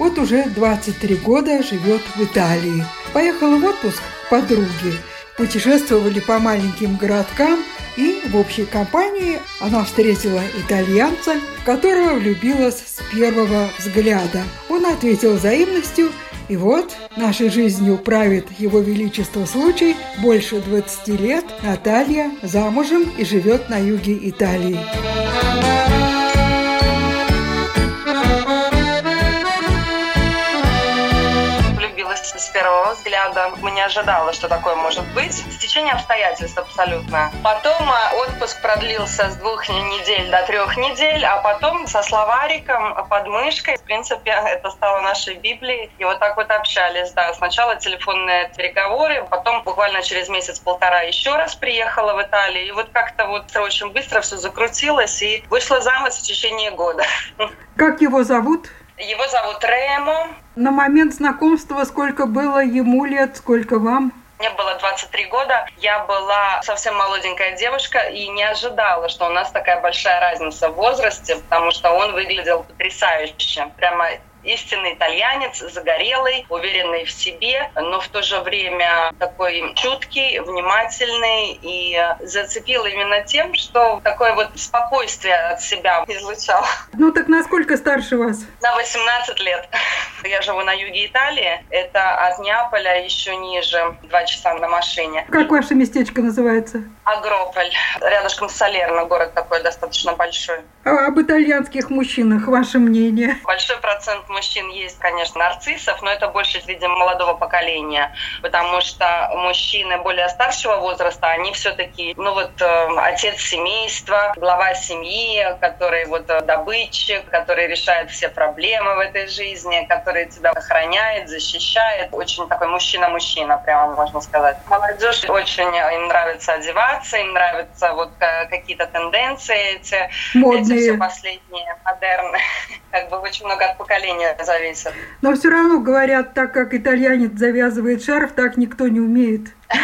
вот уже 23 года живет в Италии. Поехала в отпуск к подруге. Путешествовали по маленьким городкам, и в общей компании она встретила итальянца, которого влюбилась с первого взгляда. Он ответил взаимностью – и вот нашей жизнью правит Его Величество случай. Больше 20 лет Наталья замужем и живет на юге Италии. Первого взгляда. Мы не ожидала, что такое может быть. Стечение обстоятельств абсолютно. Потом а, отпуск продлился с двух недель до трех недель, а потом со словариком под мышкой. В принципе, это стало нашей Библией. И вот так вот общались. Да, сначала телефонные переговоры, потом буквально через месяц-полтора еще раз приехала в Италию. И вот как-то вот очень быстро все закрутилось и вышла замуж в течение года. Как его зовут? Его зовут Ремо. На момент знакомства сколько было ему лет, сколько вам? Мне было 23 года, я была совсем молоденькая девушка и не ожидала, что у нас такая большая разница в возрасте, потому что он выглядел потрясающе. Прямо истинный итальянец, загорелый, уверенный в себе, но в то же время такой чуткий, внимательный и зацепил именно тем, что такое вот спокойствие от себя излучал. Ну так насколько старше вас? На 18 лет. Я живу на юге Италии. Это от Неаполя еще ниже, два часа на машине. Как ваше местечко называется? Агрополь. Рядышком с Салерно. Город такой достаточно большой. А об итальянских мужчинах ваше мнение? Большой процент мужчин есть, конечно, нарциссов, но это больше среди молодого поколения, потому что мужчины более старшего возраста, они все-таки, ну вот, э, отец семейства, глава семьи, который вот э, добытчик, который решает все проблемы в этой жизни, который тебя охраняет, защищает. Очень такой мужчина-мужчина, прямо можно сказать. Молодежь очень им нравится одеваться, им нравятся вот э, какие-то тенденции эти, Модные. эти все последние, модерны. Как бы очень много от поколения поколения зависит. Но все равно говорят, так как итальянец завязывает шарф, так никто не умеет.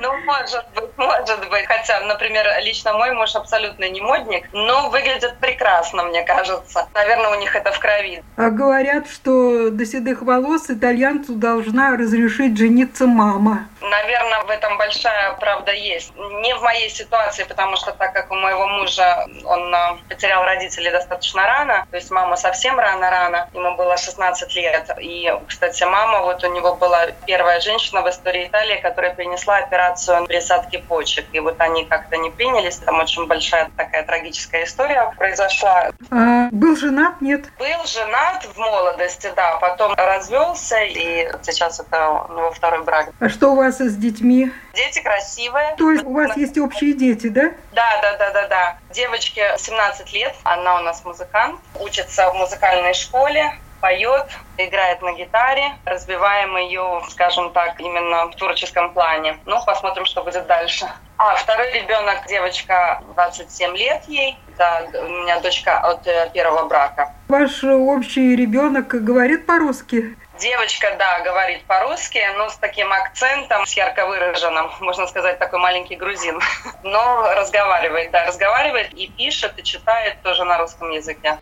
Ну, может быть, может быть. Хотя, например, лично мой муж абсолютно не модник, но выглядит прекрасно, мне кажется. Наверное, у них это в крови. А говорят, что до седых волос итальянцу должна разрешить жениться мама. Наверное, в этом большая правда есть. Не в моей ситуации, потому что так как у моего мужа он а, потерял родителей достаточно рано, то есть мама совсем рано-рано, ему было 16 лет. И, кстати, мама, вот у него была первая женщина в истории Италии, которая принесла операцию пересадки почек. И вот они как-то не принялись. Там очень большая такая трагическая история произошла. А был женат? Нет. Был женат в молодости, да. Потом развелся, и сейчас это у него второй брак. А что у вас с детьми? Дети красивые. То есть у вас есть общие дети, да? Да, да, да, да, да. Девочке 17 лет, она у нас музыкант, учится в музыкальной школе, поет, играет на гитаре. Разбиваем ее, скажем так, именно в творческом плане. Ну, посмотрим, что будет дальше. А второй ребенок, девочка, 27 лет ей. Да, у меня дочка от э, первого брака. Ваш общий ребенок говорит по-русски? Девочка, да, говорит по-русски, но с таким акцентом, с ярко выраженным, можно сказать, такой маленький грузин. Но разговаривает, да, разговаривает и пишет, и читает тоже на русском языке.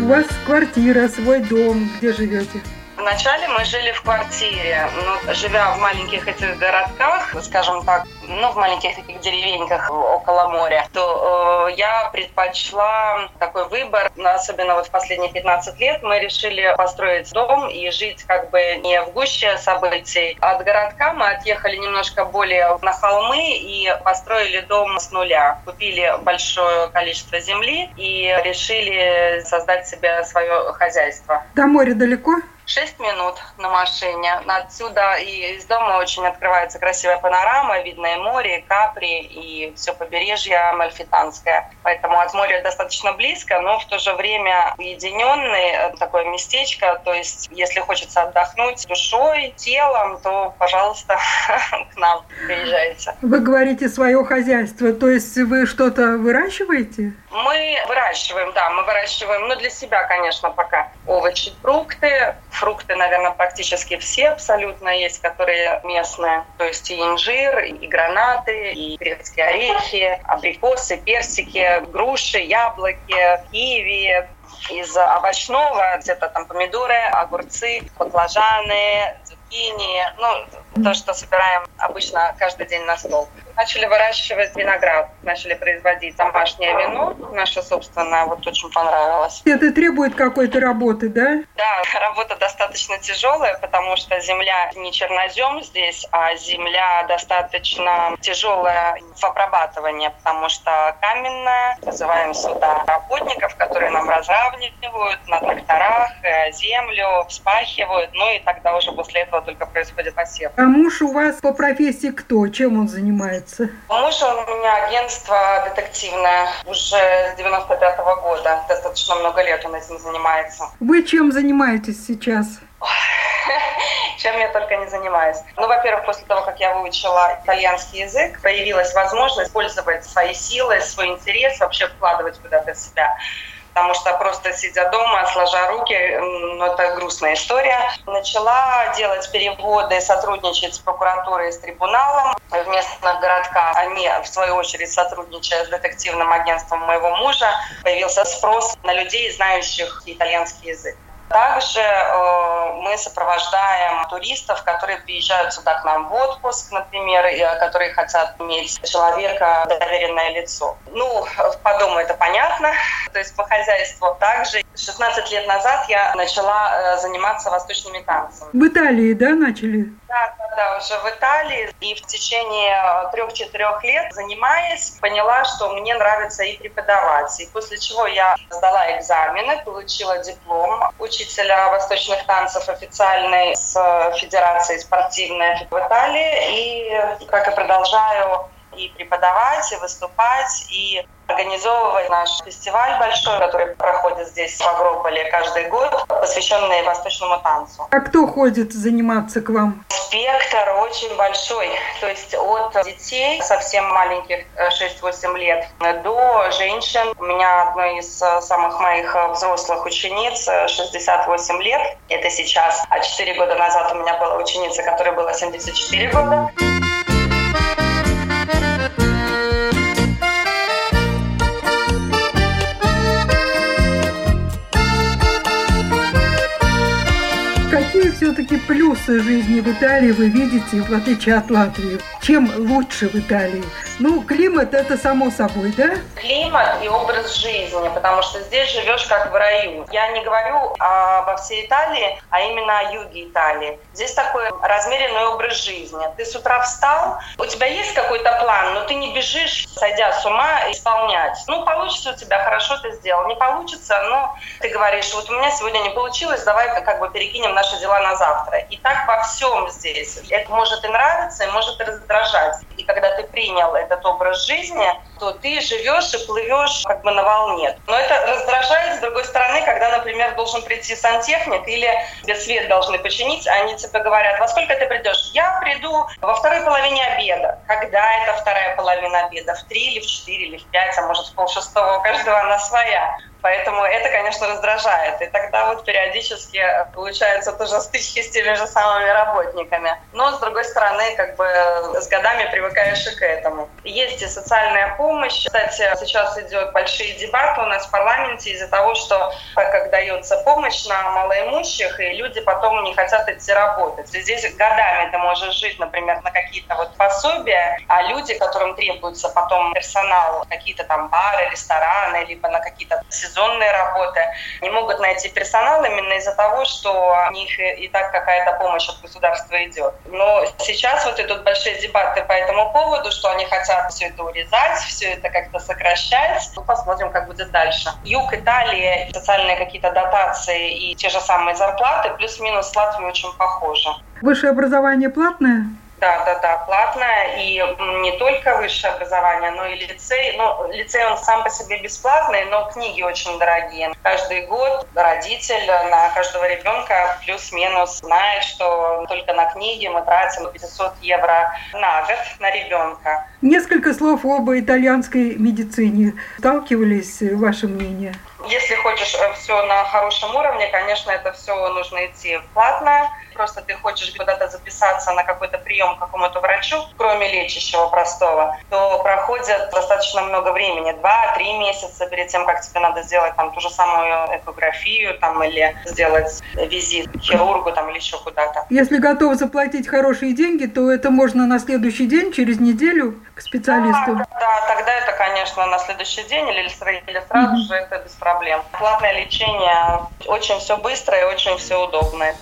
У вас квартира, свой дом, где живете? Вначале мы жили в квартире, но живя в маленьких этих городках, скажем так, ну, в маленьких таких деревеньках около моря, то э, я предпочла такой выбор, особенно вот в последние 15 лет мы решили построить дом и жить как бы не в гуще событий. От городка мы отъехали немножко более на холмы и построили дом с нуля. Купили большое количество земли и решили создать себе свое хозяйство. До моря далеко? 6 минут на машине. Отсюда и из дома очень открывается красивая панорама, видное море, Капри и все побережье Мальфитанское. Поэтому от моря достаточно близко, но в то же время уединенный э, такое местечко. То есть, если хочется отдохнуть душой, телом, то, пожалуйста, к нам приезжайте. Вы говорите свое хозяйство, то есть вы что-то выращиваете? Мы выращиваем, да, мы выращиваем, ну, для себя, конечно, пока овощи, фрукты. Фрукты, наверное, практически все абсолютно есть, которые местные. То есть и инжир, и гранаты, и грецкие орехи, абрикосы, персики, груши, яблоки, киви, из овощного, где-то там помидоры, огурцы, баклажаны, цукини, ну, то, что собираем обычно каждый день на стол начали выращивать виноград, начали производить домашнее вино, наше собственное, вот очень понравилось. Это требует какой-то работы, да? Да, работа достаточно тяжелая, потому что земля не чернозем здесь, а земля достаточно тяжелая в обрабатывании, потому что каменная. Вызываем сюда работников, которые нам разравнивают на тракторах э, землю, вспахивают, ну и тогда уже после этого только происходит посев. А муж у вас по профессии кто? Чем он занимается? Занимается? Муж у меня агентство детективное уже с 95 -го года. Достаточно много лет он этим занимается. Вы чем занимаетесь сейчас? чем я только не занимаюсь. Ну, во-первых, после того, как я выучила итальянский язык, появилась возможность использовать свои силы, свой интерес, вообще вкладывать куда-то себя потому что просто сидя дома, сложа руки, ну, это грустная история. Начала делать переводы, сотрудничать с прокуратурой с трибуналом в местных городках. Они, в свою очередь, сотрудничая с детективным агентством моего мужа, появился спрос на людей, знающих итальянский язык. Также э, мы сопровождаем туристов, которые приезжают сюда к нам в отпуск, например, и, э, которые хотят иметь человека доверенное лицо. Ну, по дому это понятно, то есть по хозяйству также. 16 лет назад я начала э, заниматься восточными танцами. В Италии, да, начали? Да, да, да, уже в Италии. И в течение трех-четырех лет, занимаясь, поняла, что мне нравится и преподавать. И после чего я сдала экзамены, получила диплом учителя восточных танцев официальный с Федерацией спортивной в Италии. И, как и продолжаю и преподавать, и выступать, и организовывать наш фестиваль большой, который проходит здесь в Агрополе каждый год, посвященный восточному танцу. А кто ходит заниматься к вам? Спектр очень большой. То есть от детей совсем маленьких 6-8 лет до женщин. У меня одна из самых моих взрослых учениц 68 лет. Это сейчас. А 4 года назад у меня была ученица, которой было 74 года. Все-таки плюсы жизни в Италии вы видите, в отличие от Латвии? Чем лучше в Италии? Ну, климат это само собой, да? Климат и образ жизни, потому что здесь живешь как в раю. Я не говорю обо всей Италии, а именно о юге Италии. Здесь такой размеренный образ жизни. Ты с утра встал, у тебя есть какой-то план, но ты не бежишь, сойдя с ума, исполнять. Ну, получится у тебя, хорошо ты сделал. Не получится, но ты говоришь, вот у меня сегодня не получилось, давай как бы перекинем наши дела на завтра. И так во всем здесь. Это может и нравиться, и может и раздражать. Когда ты принял этот образ жизни, то ты живешь и плывешь как бы на волне. Но это раздражает, с другой стороны, когда, например, должен прийти сантехник или тебе свет должны починить, они тебе говорят, во сколько ты придешь? Я приду во второй половине обеда. Когда это вторая половина обеда? В три или в четыре или в пять, а может в полшестого? У каждого она своя. Поэтому это, конечно, раздражает. И тогда вот периодически получаются тоже стычки с теми же самыми работниками. Но, с другой стороны, как бы с годами привыкаешь и к этому. Есть и социальная помощь. Кстати, сейчас идет большие дебаты у нас в парламенте из-за того, что так как дается помощь на малоимущих, и люди потом не хотят идти работать. И здесь годами ты можешь жить, например, на какие-то вот пособия, а люди, которым требуется потом персонал, какие-то там бары, рестораны, либо на какие-то сезонные сезонные работы, не могут найти персонал именно из-за того, что у них и так какая-то помощь от государства идет. Но сейчас вот идут большие дебаты по этому поводу, что они хотят все это урезать, все это как-то сокращать. Ну, посмотрим, как будет дальше. Юг Италии, социальные какие-то дотации и те же самые зарплаты, плюс-минус с Латвией очень похожи. Высшее образование платное? Да, да, да, платное. И не только высшее образование, но и лицей. Ну, лицей он сам по себе бесплатный, но книги очень дорогие. Каждый год родитель на каждого ребенка плюс-минус знает, что только на книги мы тратим 500 евро на год на ребенка. Несколько слов об итальянской медицине. Сталкивались, ваше мнение? Если хочешь э, все на хорошем уровне, конечно, это все нужно идти платно. Просто ты хочешь куда-то записаться на какой-то прием к какому-то врачу, кроме лечащего простого, то проходит достаточно много времени, два-три месяца перед тем, как тебе надо сделать там ту же самую экографию там, или сделать визит к хирургу там, или еще куда-то. Если готов заплатить хорошие деньги, то это можно на следующий день, через неделю к специалисту? Да, да тогда это, конечно, на следующий день или, или сразу mm-hmm. же это без проблем. Платное лечение очень все быстро и очень все удобно.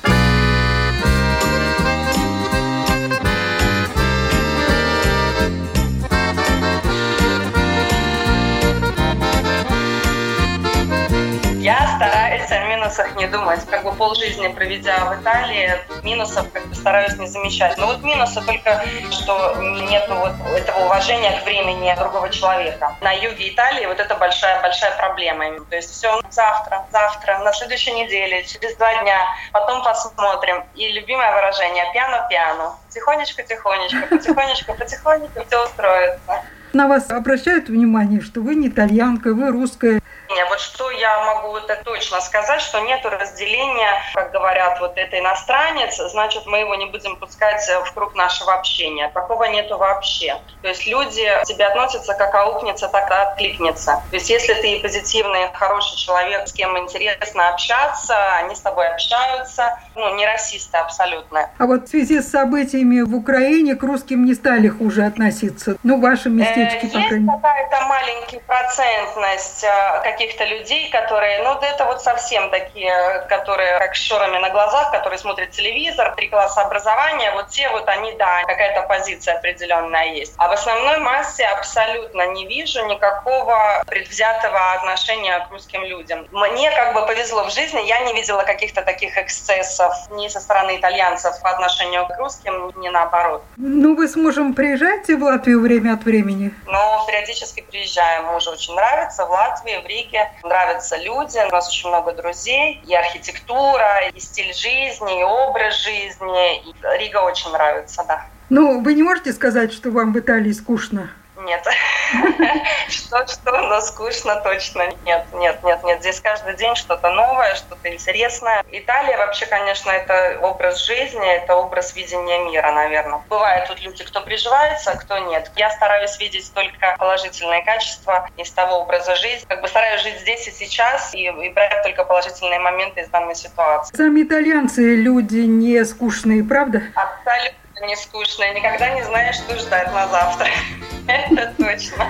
Минусах не думать. Как бы полжизни проведя в Италии, минусов как бы стараюсь не замечать. Но вот минусы только, что нет вот этого уважения к времени другого человека. На юге Италии вот это большая-большая проблема. То есть все завтра, завтра, на следующей неделе, через два дня, потом посмотрим. И любимое выражение «пьяно-пьяно». Тихонечко-тихонечко, потихонечку-потихонечку все устроится. На вас обращают внимание, что вы не итальянка, вы русская. Вот что я могу это точно сказать, что нет разделения, как говорят, вот это иностранец, значит, мы его не будем пускать в круг нашего общения. Такого нету вообще. То есть люди к тебе относятся как аукнется, так и откликнется. То есть если ты позитивный, хороший человек, с кем интересно общаться, они с тобой общаются, ну, не расисты абсолютно. А вот в связи с событиями в Украине к русским не стали хуже относиться? Ну, в вашем местечке, э, по крайней мере. Есть какая-то маленькая процентность э, каких-то людей, которые, ну, это вот совсем такие, которые как шорами на глазах, которые смотрят телевизор, три класса образования, вот те вот они, да, какая-то позиция определенная есть. А в основной массе абсолютно не вижу никакого предвзятого отношения к русским людям. Мне как бы повезло в жизни, я не видела каких-то таких эксцессов ни со стороны итальянцев по отношению к русским, ни наоборот. Ну, вы с мужем приезжаете в Латвию время от времени? Ну, периодически приезжаем. Мужу очень нравится в Латвии, в Риге. Нравятся люди, у нас очень много друзей. И архитектура, и стиль жизни, и образ жизни. И Рига очень нравится, да. Ну, вы не можете сказать, что вам в Италии скучно? Нет. Что-что, но скучно точно нет. Нет, нет, нет. Здесь каждый день что-то новое, что-то интересное. Италия вообще, конечно, это образ жизни, это образ видения мира, наверное. Бывают тут люди, кто приживается, а кто нет. Я стараюсь видеть только положительные качества из того образа жизни. Как бы стараюсь жить здесь и сейчас и, и брать только положительные моменты из данной ситуации. Сами итальянцы люди не скучные, правда? Абсолютно не скучно. Никогда не знаешь, что ждать на завтра. Это точно.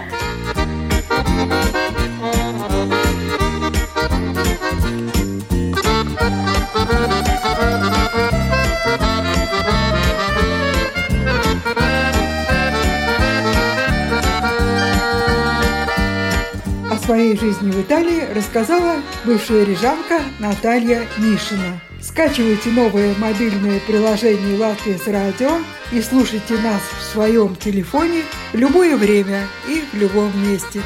О своей жизни в Италии рассказала бывшая рижанка Наталья Мишина. Скачивайте новое мобильное приложение «Латвия с радио» и слушайте нас в своем телефоне в любое время и в любом месте.